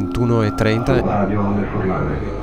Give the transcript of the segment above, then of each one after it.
21.30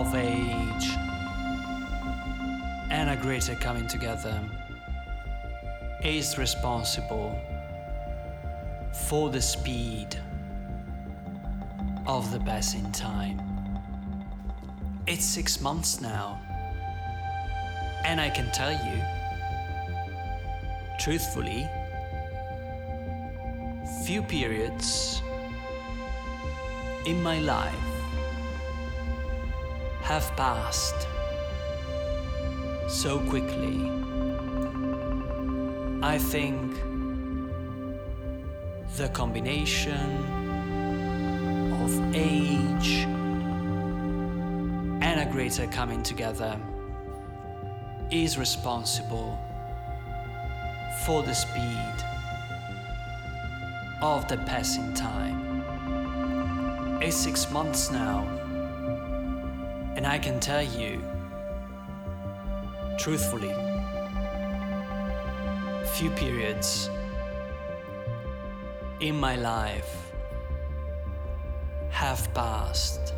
of age and a greater coming together is responsible for the speed of the passing time. It's six months now, and I can tell you, truthfully, few periods in my life have passed so quickly. I think the combination of age and a greater coming together is responsible for the speed of the passing time. It's six months now, and I can tell you, truthfully, few periods in my life have passed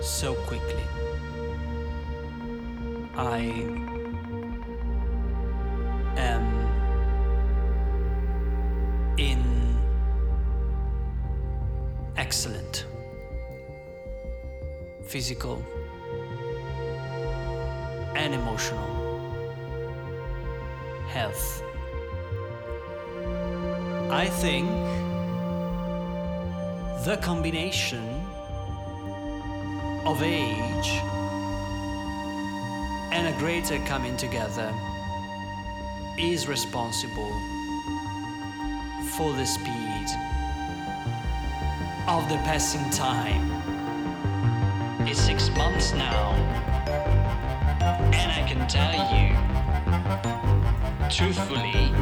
so quickly. I physical and emotional health. I think the combination of age and a greater coming together is responsible for the speed of the passing time. It's six months now, and I can tell you, truthfully,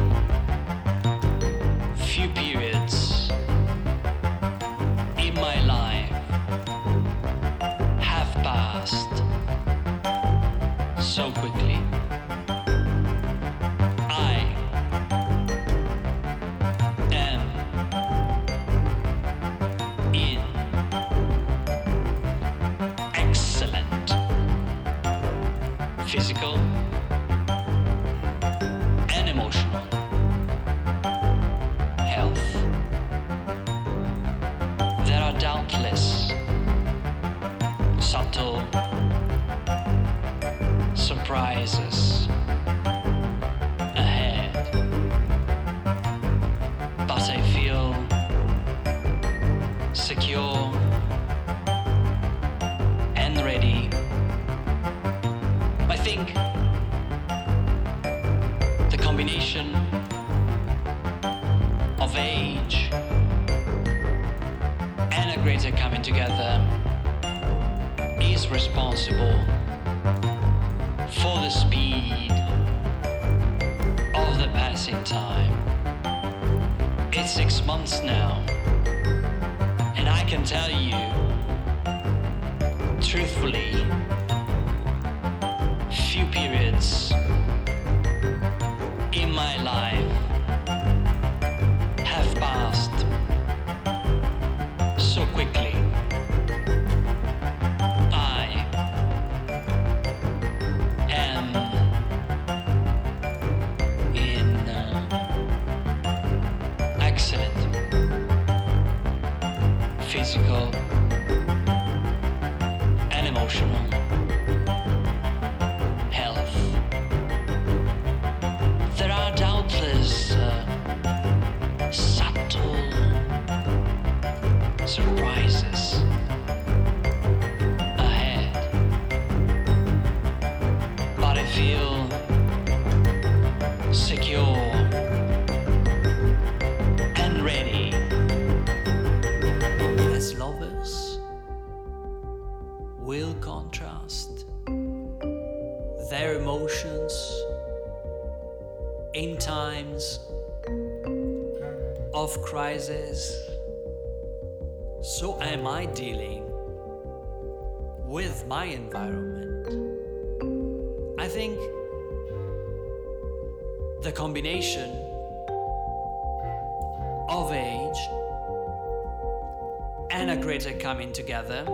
I dealing with my environment. I think the combination of age and a greater coming together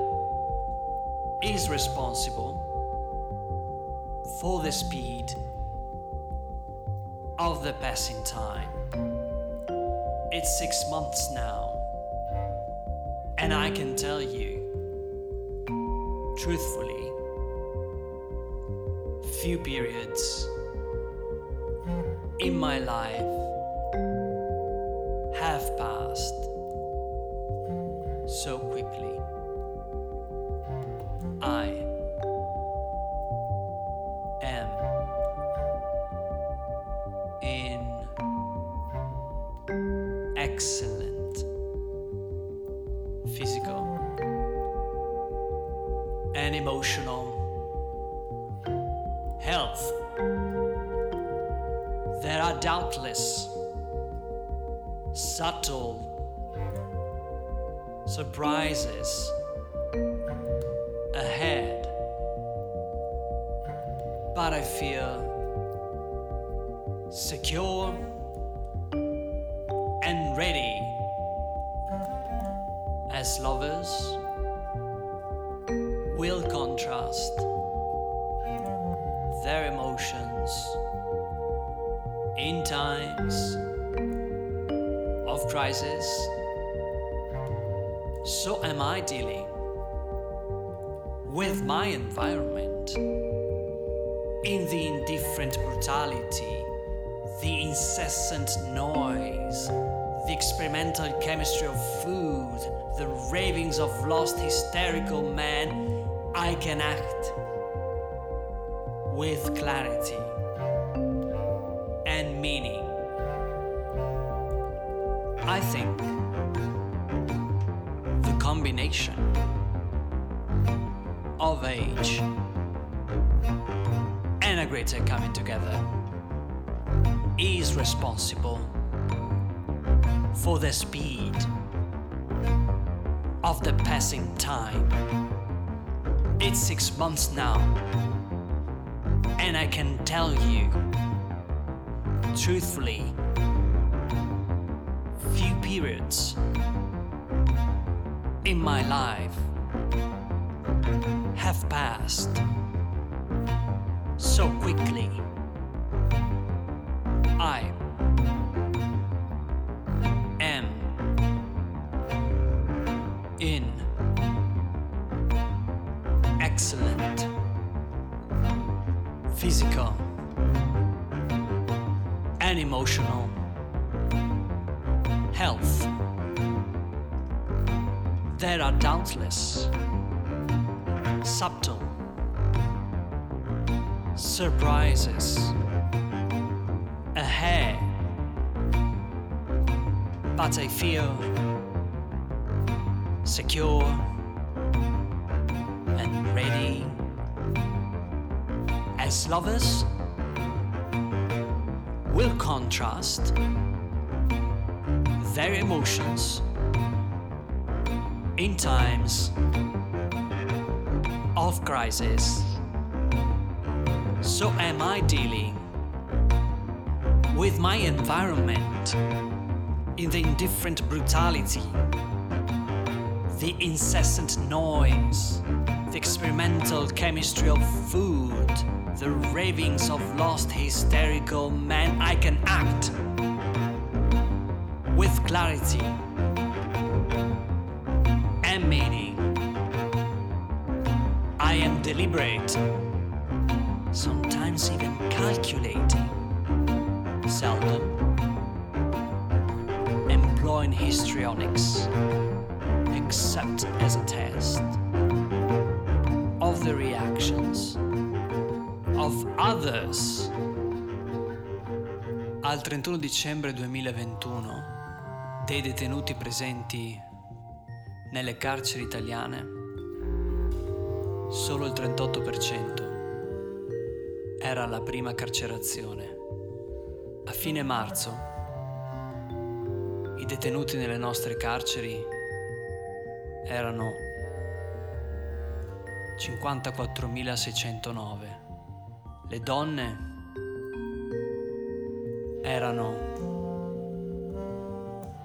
is responsible for the speed of the passing time. It's six months now, and I can tell you, truthfully, few periods in my life have passed so quickly. I physical and emotional health. There are doubtless subtle surprises ahead, but I feel am I dealing with my environment in the indifferent brutality, the incessant noise, the experimental chemistry of food, the ravings of lost hysterical men, I can act with clarity and meaning. I think combination of age and a greater coming together is responsible for the speed of the passing time. It's six months now, and I can tell you truthfully few periods in my life have passed so quickly. But I feel secure and ready as lovers will contrast their emotions in times of crisis. So am I dealing with my environment in the indifferent brutality, the incessant noise, the experimental chemistry of food, the ravings of lost hysterical men. I can act with clarity and meaning. I am deliberate, sometimes even calculating, seldom employing histrionics, except as a test of the reactions of others. Al 31 dicembre 2021, dei detenuti presenti nelle carceri italiane, solo il 38% era la prima carcerazione. A fine marzo, detenuti nelle nostre carceri erano 54.609. Le donne erano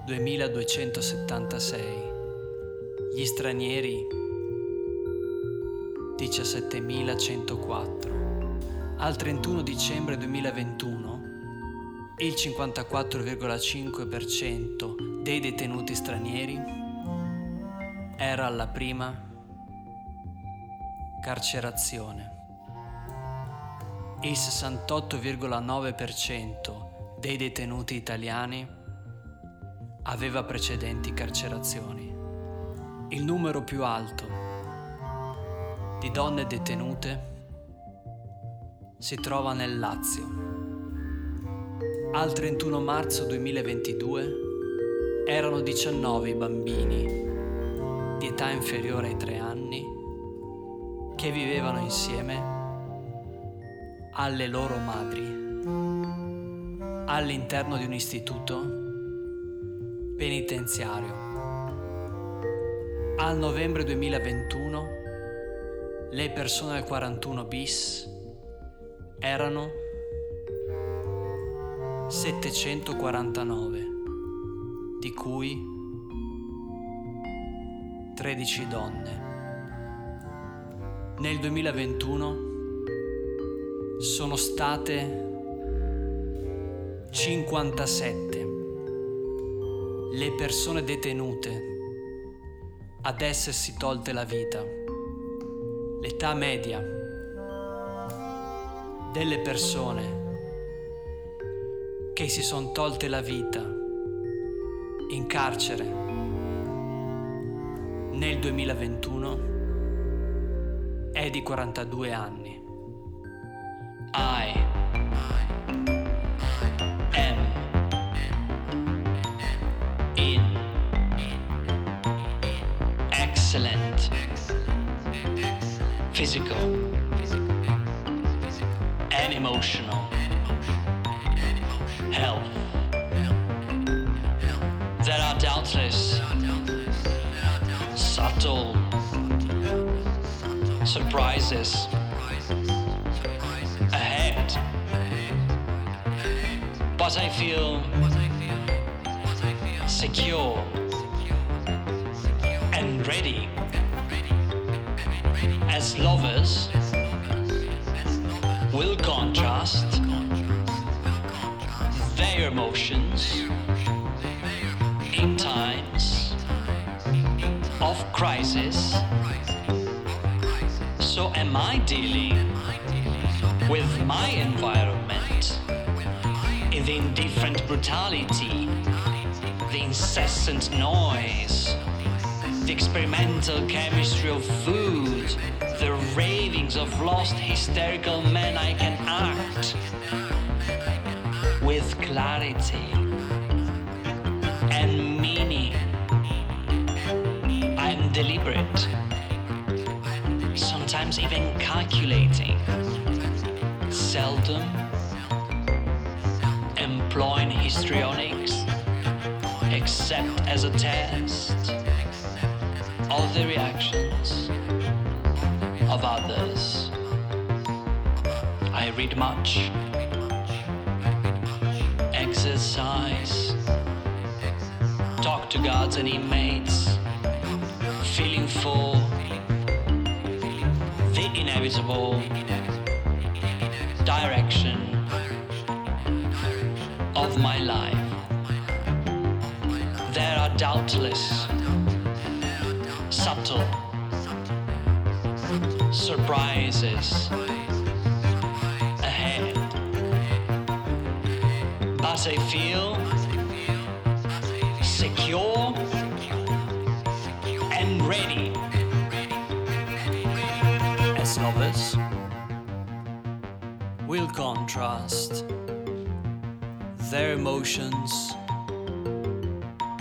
2276. Gli stranieri 17.104. Al 31 dicembre 2021 il 54,5% dei detenuti stranieri era alla prima carcerazione. Il 68,9% dei detenuti italiani aveva precedenti carcerazioni. Il numero più alto di donne detenute si trova nel Lazio. Al 31 marzo 2022 erano 19 i bambini di età inferiore ai 3 anni che vivevano insieme alle loro madri all'interno di un istituto penitenziario. Al novembre 2021 le persone al 41 bis erano 749, di cui 13 donne. Nel 2021 sono state 57 le persone detenute ad essersi tolte la vita. L'età media delle persone che si sono tolte la vita in carcere nel 2021 è di 42 anni. I surprises ahead. But I feel secure and ready as lovers will contrast their emotions in times of crisis. Am I dealing with my environment the indifferent brutality, the incessant noise, the experimental chemistry of food, the ravings of lost hysterical men I can act with clarity calculating, seldom employing histrionics except as a test of the reactions of others. I read much, exercise, talk to guards and inmates, feeling the inevitable direction of my life. There are doubtless subtle surprises ahead. But I feel will contrast their emotions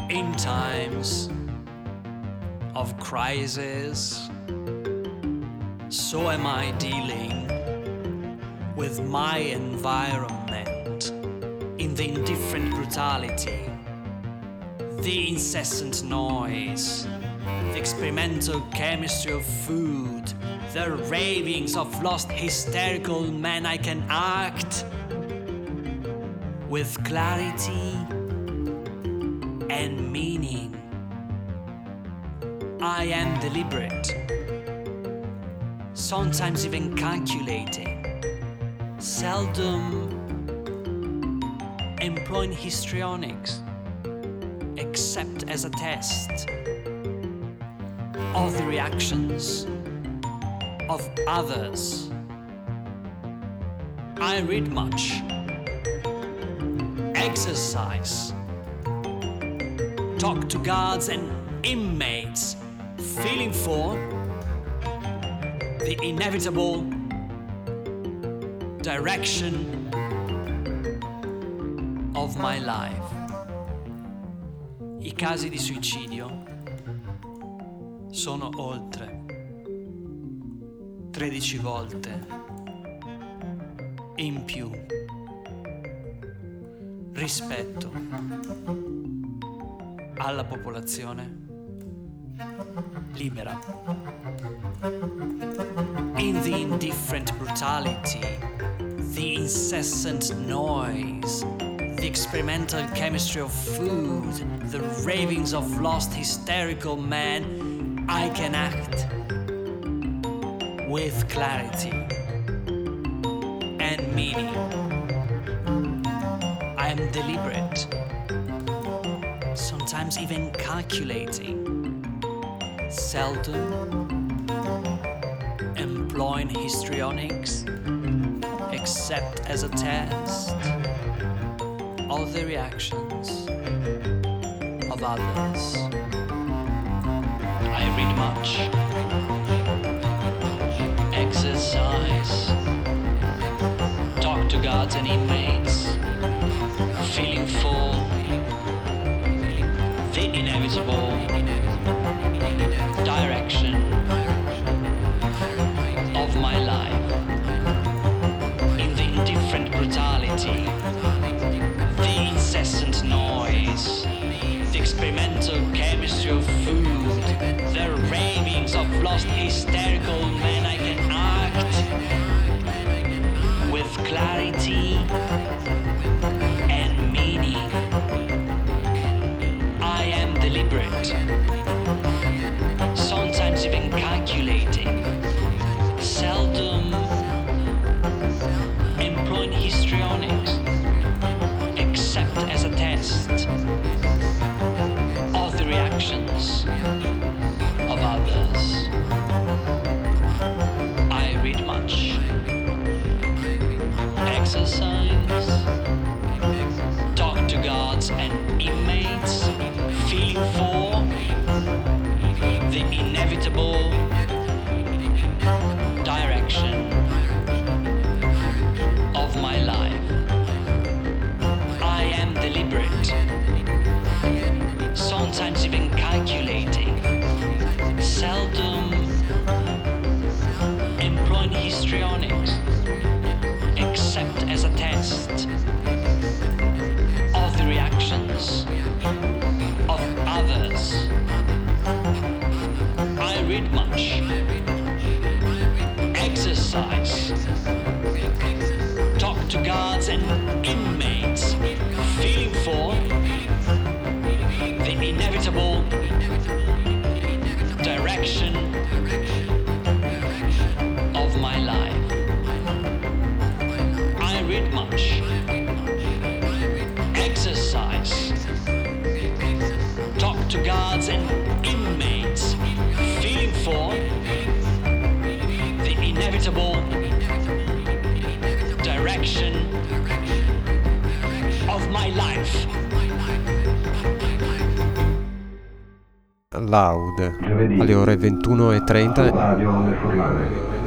in times of crisis. So am I dealing with my environment, in the indifferent brutality, the incessant noise, the experimental chemistry of food, the ravings of lost hysterical men, I can act with clarity and meaning. I am deliberate, sometimes even calculating, seldom employing histrionics except as a test of the reactions of others. I read much, exercise, talk to guards and inmates, feeling for the inevitable direction of my life. I casi di suicidio. Sono oltre 13 volte in più rispetto alla popolazione libera. In the indifferent brutality, the incessant noise, the experimental chemistry of food, the ravings of lost hysterical men, I can act with clarity and meaning. I am deliberate, sometimes even calculating, seldom employing histrionics except as a test of the reactions of others. I read much exercise, talk to gods and inmates, feeling full, the inevitable. Direction of my life. In the indifferent brutality, the incessant noise, the experimental chemistry of food, the ravings of lost hysterical men, clarity exercise, to guards and inmates, feeling for the inevitable inevitable direction of my life. I read much, exercise, talk to guards and inmates, feeling for the inevitable direction of my life. Loud alle ore 21.30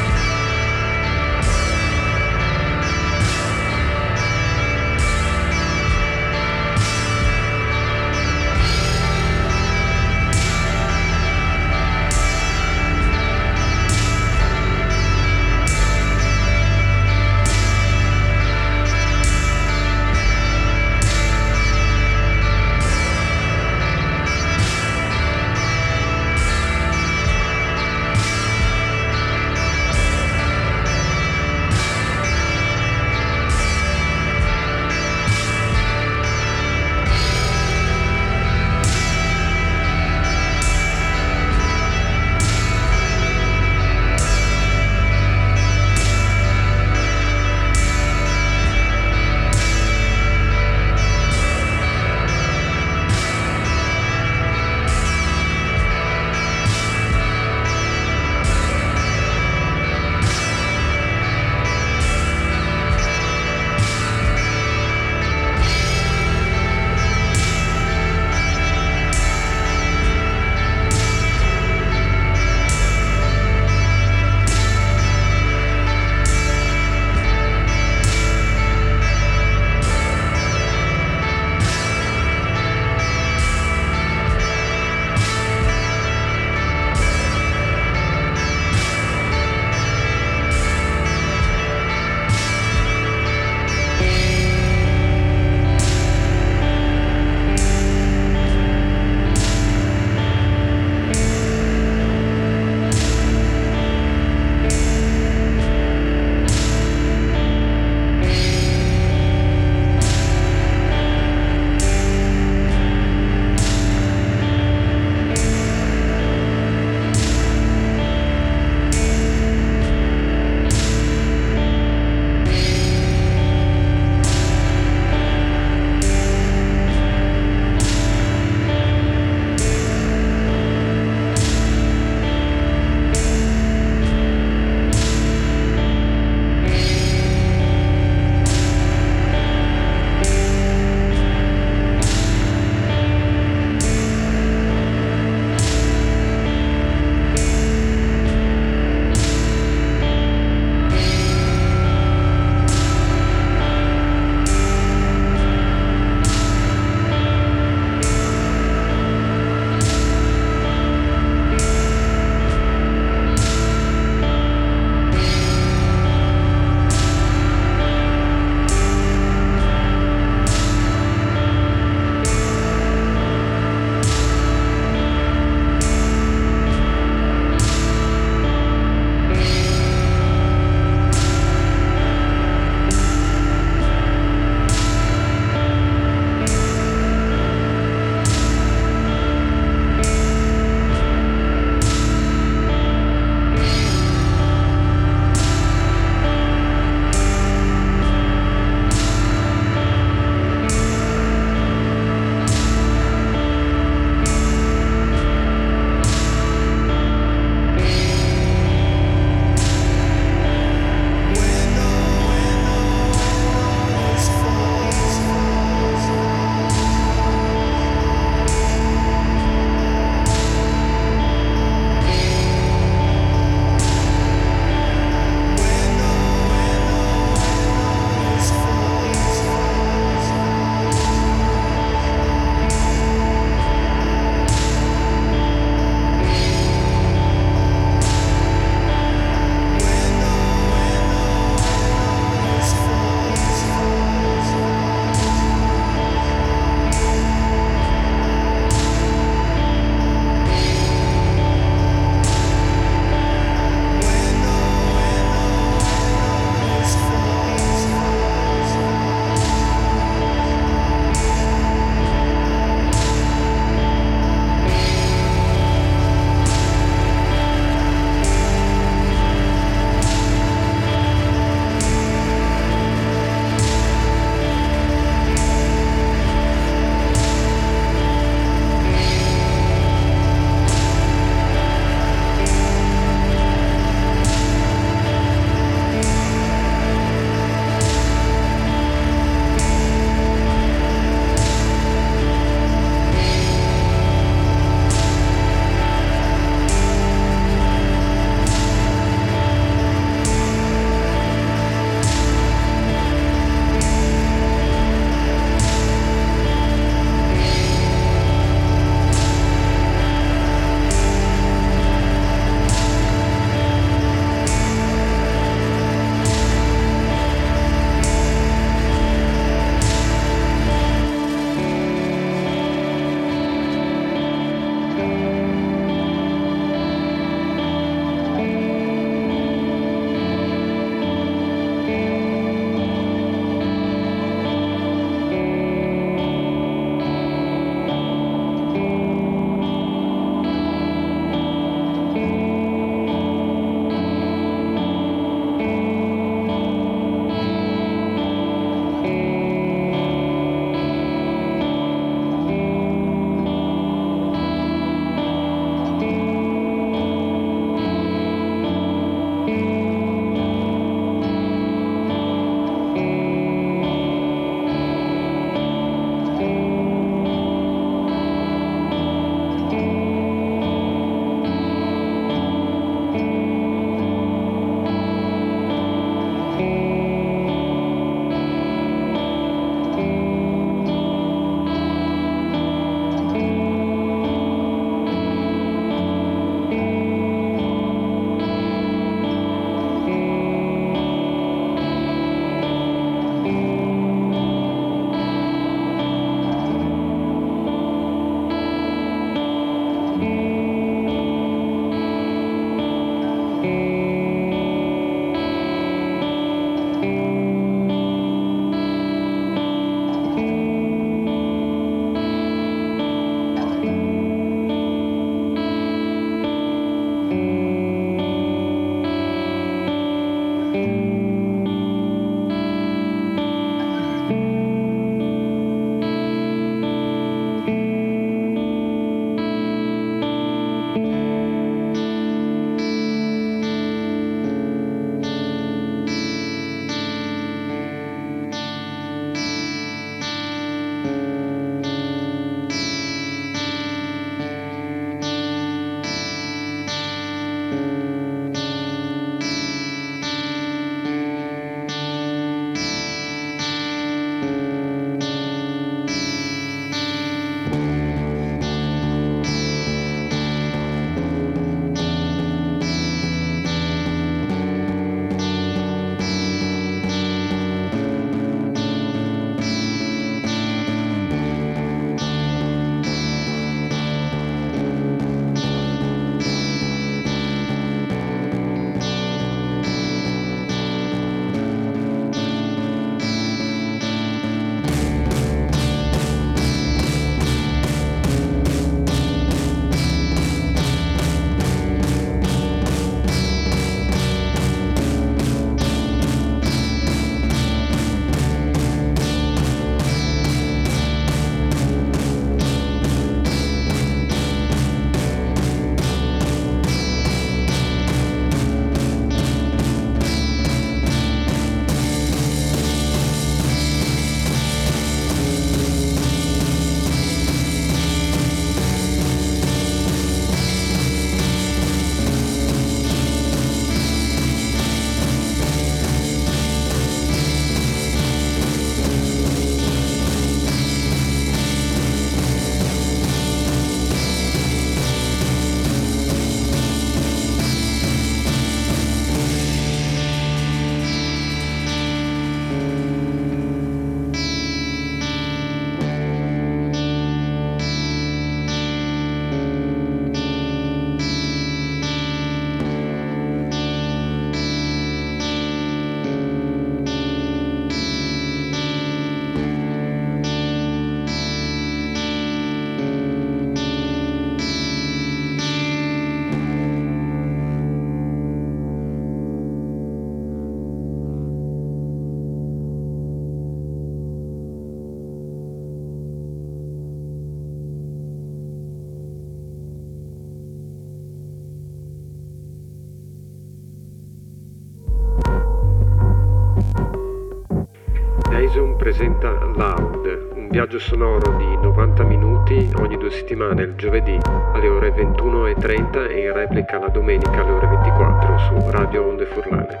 viaggio sonoro di 90 minuti ogni due settimane il giovedì alle ore 21.30 e in replica la domenica alle ore 24 su Radio Onde Furlane.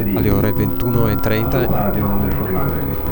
Alle ore 21.30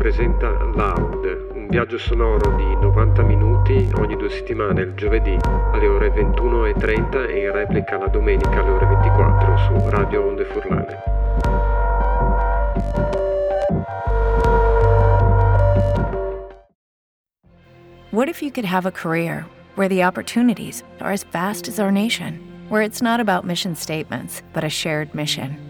presenta Loud, un viaggio sonoro di 90 minuti ogni due settimane il giovedì alle ore 21.30 e in replica la domenica alle ore 24 su Radio Onde Furlane. What if you could have a career where the opportunities are as vast as our nation, where it's not about mission statements, but a shared mission?